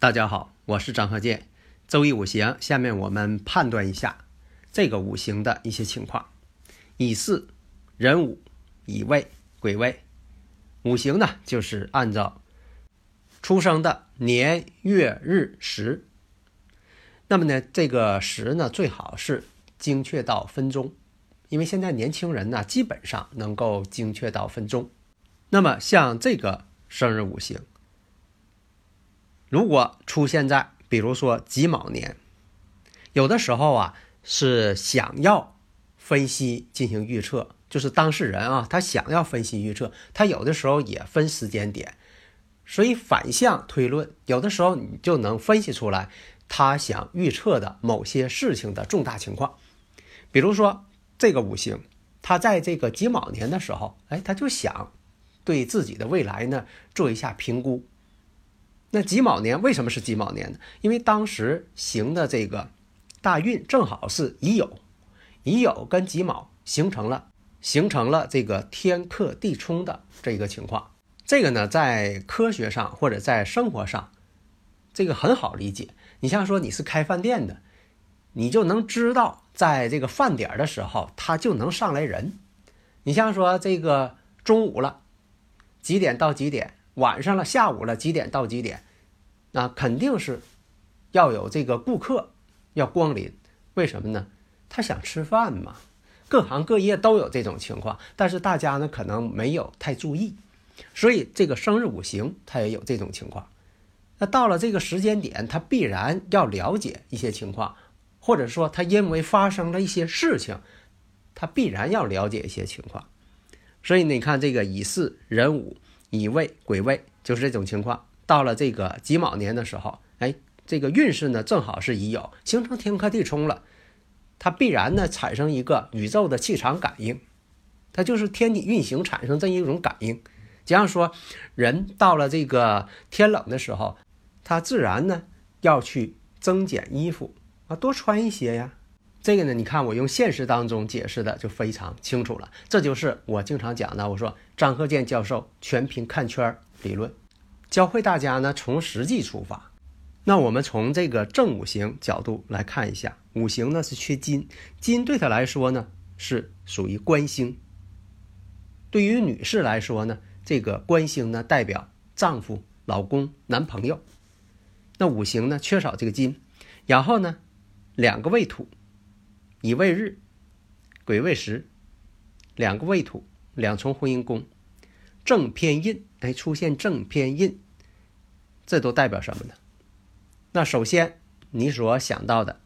大家好，我是张鹤剑。周易五行，下面我们判断一下这个五行的一些情况。乙巳、壬午、乙未、癸未，五行呢就是按照出生的年月日时。那么呢，这个时呢最好是精确到分钟，因为现在年轻人呢基本上能够精确到分钟。那么像这个生日五行。如果出现在，比如说己卯年，有的时候啊是想要分析进行预测，就是当事人啊他想要分析预测，他有的时候也分时间点，所以反向推论，有的时候你就能分析出来他想预测的某些事情的重大情况。比如说这个五行，他在这个己卯年的时候，哎，他就想对自己的未来呢做一下评估。那己卯年为什么是己卯年呢？因为当时行的这个大运正好是乙酉，乙酉跟己卯形成了形成了这个天克地冲的这一个情况。这个呢，在科学上或者在生活上，这个很好理解。你像说你是开饭店的，你就能知道在这个饭点的时候，他就能上来人。你像说这个中午了，几点到几点？晚上了，下午了，几点到几点？那肯定是要有这个顾客要光临，为什么呢？他想吃饭嘛。各行各业都有这种情况，但是大家呢可能没有太注意，所以这个生日五行它也有这种情况。那到了这个时间点，他必然要了解一些情况，或者说他因为发生了一些事情，他必然要了解一些情况。所以你看这个乙巳、壬午。乙未、癸未就是这种情况。到了这个己卯年的时候，哎，这个运势呢正好是乙酉，形成天克地冲了，它必然呢产生一个宇宙的气场感应，它就是天体运行产生这一种感应。这样说，人到了这个天冷的时候，他自然呢要去增减衣服啊，多穿一些呀。这个呢，你看我用现实当中解释的就非常清楚了。这就是我经常讲的，我说张鹤健教授全凭看圈理论，教会大家呢从实际出发。那我们从这个正五行角度来看一下，五行呢是缺金，金对他来说呢是属于官星。对于女士来说呢，这个官星呢代表丈夫、老公、男朋友。那五行呢缺少这个金，然后呢两个未土。乙未日，癸未时，两个未土，两重婚姻宫，正偏印，哎，出现正偏印，这都代表什么呢？那首先你所想到的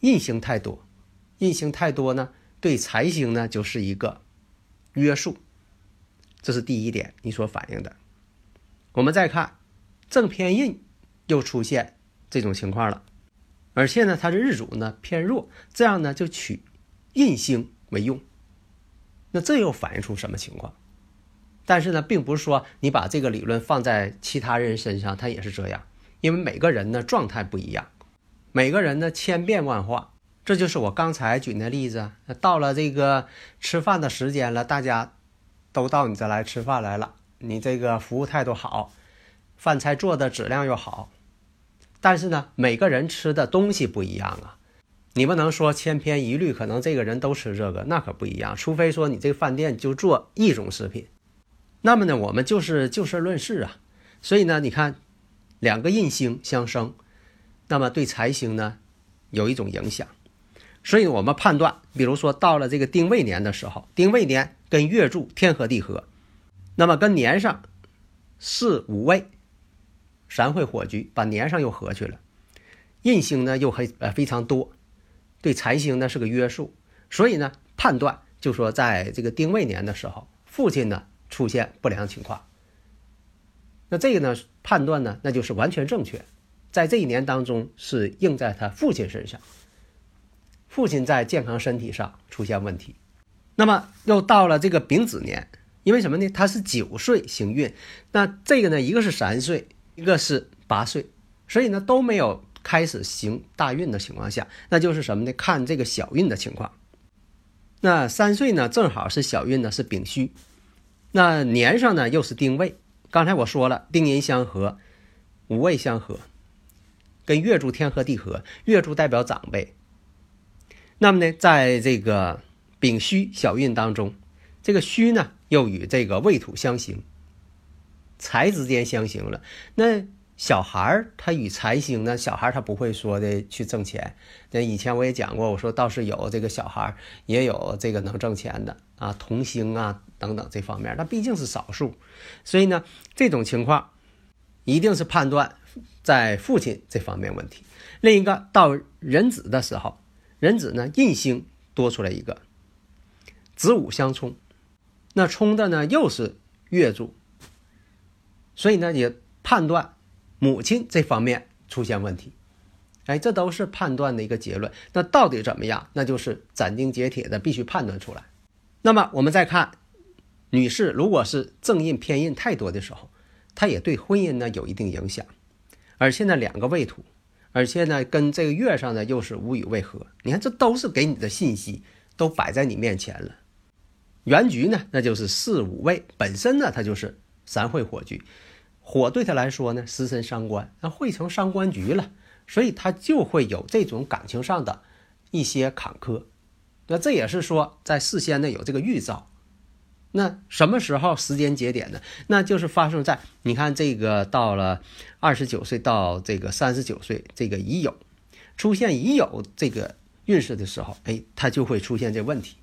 印星太多，印星太多呢，对财星呢就是一个约束，这是第一点你所反映的。我们再看正偏印又出现这种情况了。而且呢，它的日主呢偏弱，这样呢就取印星为用。那这又反映出什么情况？但是呢，并不是说你把这个理论放在其他人身上，他也是这样。因为每个人的状态不一样，每个人呢千变万化。这就是我刚才举那例子，到了这个吃饭的时间了，大家都到你这来吃饭来了，你这个服务态度好，饭菜做的质量又好。但是呢，每个人吃的东西不一样啊，你不能说千篇一律，可能这个人都吃这个，那可不一样。除非说你这个饭店就做一种食品，那么呢，我们就是就事论事啊。所以呢，你看两个印星相生，那么对财星呢有一种影响。所以我们判断，比如说到了这个丁未年的时候，丁未年跟月柱天合地合，那么跟年上四五位。三会火局把年上又合去了，印星呢又很呃非常多，对财星呢是个约束，所以呢判断就说在这个丁未年的时候，父亲呢出现不良情况。那这个呢判断呢那就是完全正确，在这一年当中是应在他父亲身上，父亲在健康身体上出现问题。那么又到了这个丙子年，因为什么呢？他是九岁行运，那这个呢一个是三岁，一个是八岁，所以呢都没有。开始行大运的情况下，那就是什么呢？看这个小运的情况。那三岁呢，正好是小运呢，是丙戌。那年上呢又是丁未。刚才我说了，丁寅相合，午未相合，跟月柱天合地合。月柱代表长辈。那么呢，在这个丙戌小运当中，这个戌呢又与这个未土相刑，财之间相刑了。那小孩儿他与财星呢，小孩儿他不会说的去挣钱。那以前我也讲过，我说倒是有这个小孩儿也有这个能挣钱的啊，童星啊等等这方面，那毕竟是少数。所以呢，这种情况一定是判断在父亲这方面问题。另一个到壬子的时候，壬子呢印星多出来一个子午相冲，那冲的呢又是月柱，所以呢也判断。母亲这方面出现问题，哎，这都是判断的一个结论。那到底怎么样？那就是斩钉截铁的必须判断出来。那么我们再看，女士如果是正印偏印太多的时候，它也对婚姻呢有一定影响。而且呢两个未土，而且呢跟这个月上呢又是无与未合，你看这都是给你的信息，都摆在你面前了。原局呢，那就是四五位本身呢，它就是三会火局。火对他来说呢，食神伤官，那会成伤官局了，所以他就会有这种感情上的一些坎坷。那这也是说，在事先呢有这个预兆。那什么时候时间节点呢？那就是发生在你看这个到了二十九岁到这个三十九岁这个已酉出现已酉这个运势的时候，哎，他就会出现这问题。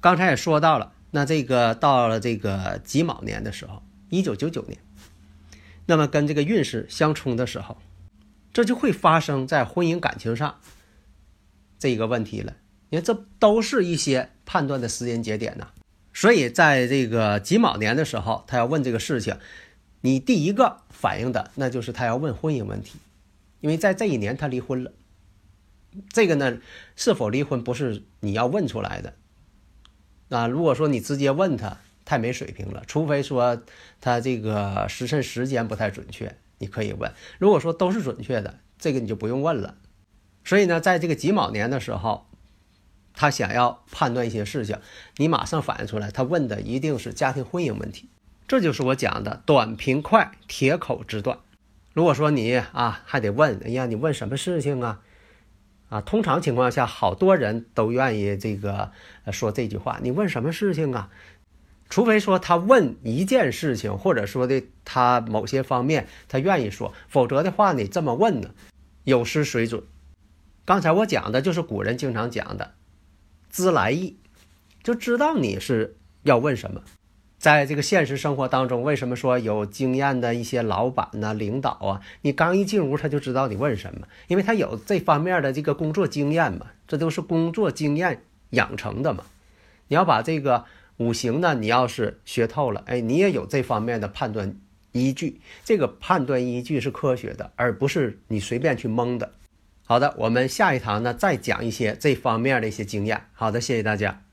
刚才也说到了，那这个到了这个己卯年的时候，一九九九年。那么跟这个运势相冲的时候，这就会发生在婚姻感情上这一个问题了。你看，这都是一些判断的时间节点呐。所以在这个己卯年的时候，他要问这个事情，你第一个反应的那就是他要问婚姻问题，因为在这一年他离婚了。这个呢，是否离婚不是你要问出来的。那如果说你直接问他。太没水平了，除非说他这个时辰时间不太准确，你可以问。如果说都是准确的，这个你就不用问了。所以呢，在这个己卯年的时候，他想要判断一些事情，你马上反应出来，他问的一定是家庭婚姻问题。这就是我讲的短平快，铁口直断。如果说你啊还得问，哎呀，你问什么事情啊？啊，通常情况下，好多人都愿意这个说这句话，你问什么事情啊？除非说他问一件事情，或者说的他某些方面他愿意说，否则的话你这么问呢，有失水准。刚才我讲的就是古人经常讲的“知来意”，就知道你是要问什么。在这个现实生活当中，为什么说有经验的一些老板呐、领导啊，你刚一进屋他就知道你问什么，因为他有这方面的这个工作经验嘛，这都是工作经验养成的嘛。你要把这个。五行呢？你要是学透了，哎，你也有这方面的判断依据。这个判断依据是科学的，而不是你随便去蒙的。好的，我们下一堂呢再讲一些这方面的一些经验。好的，谢谢大家。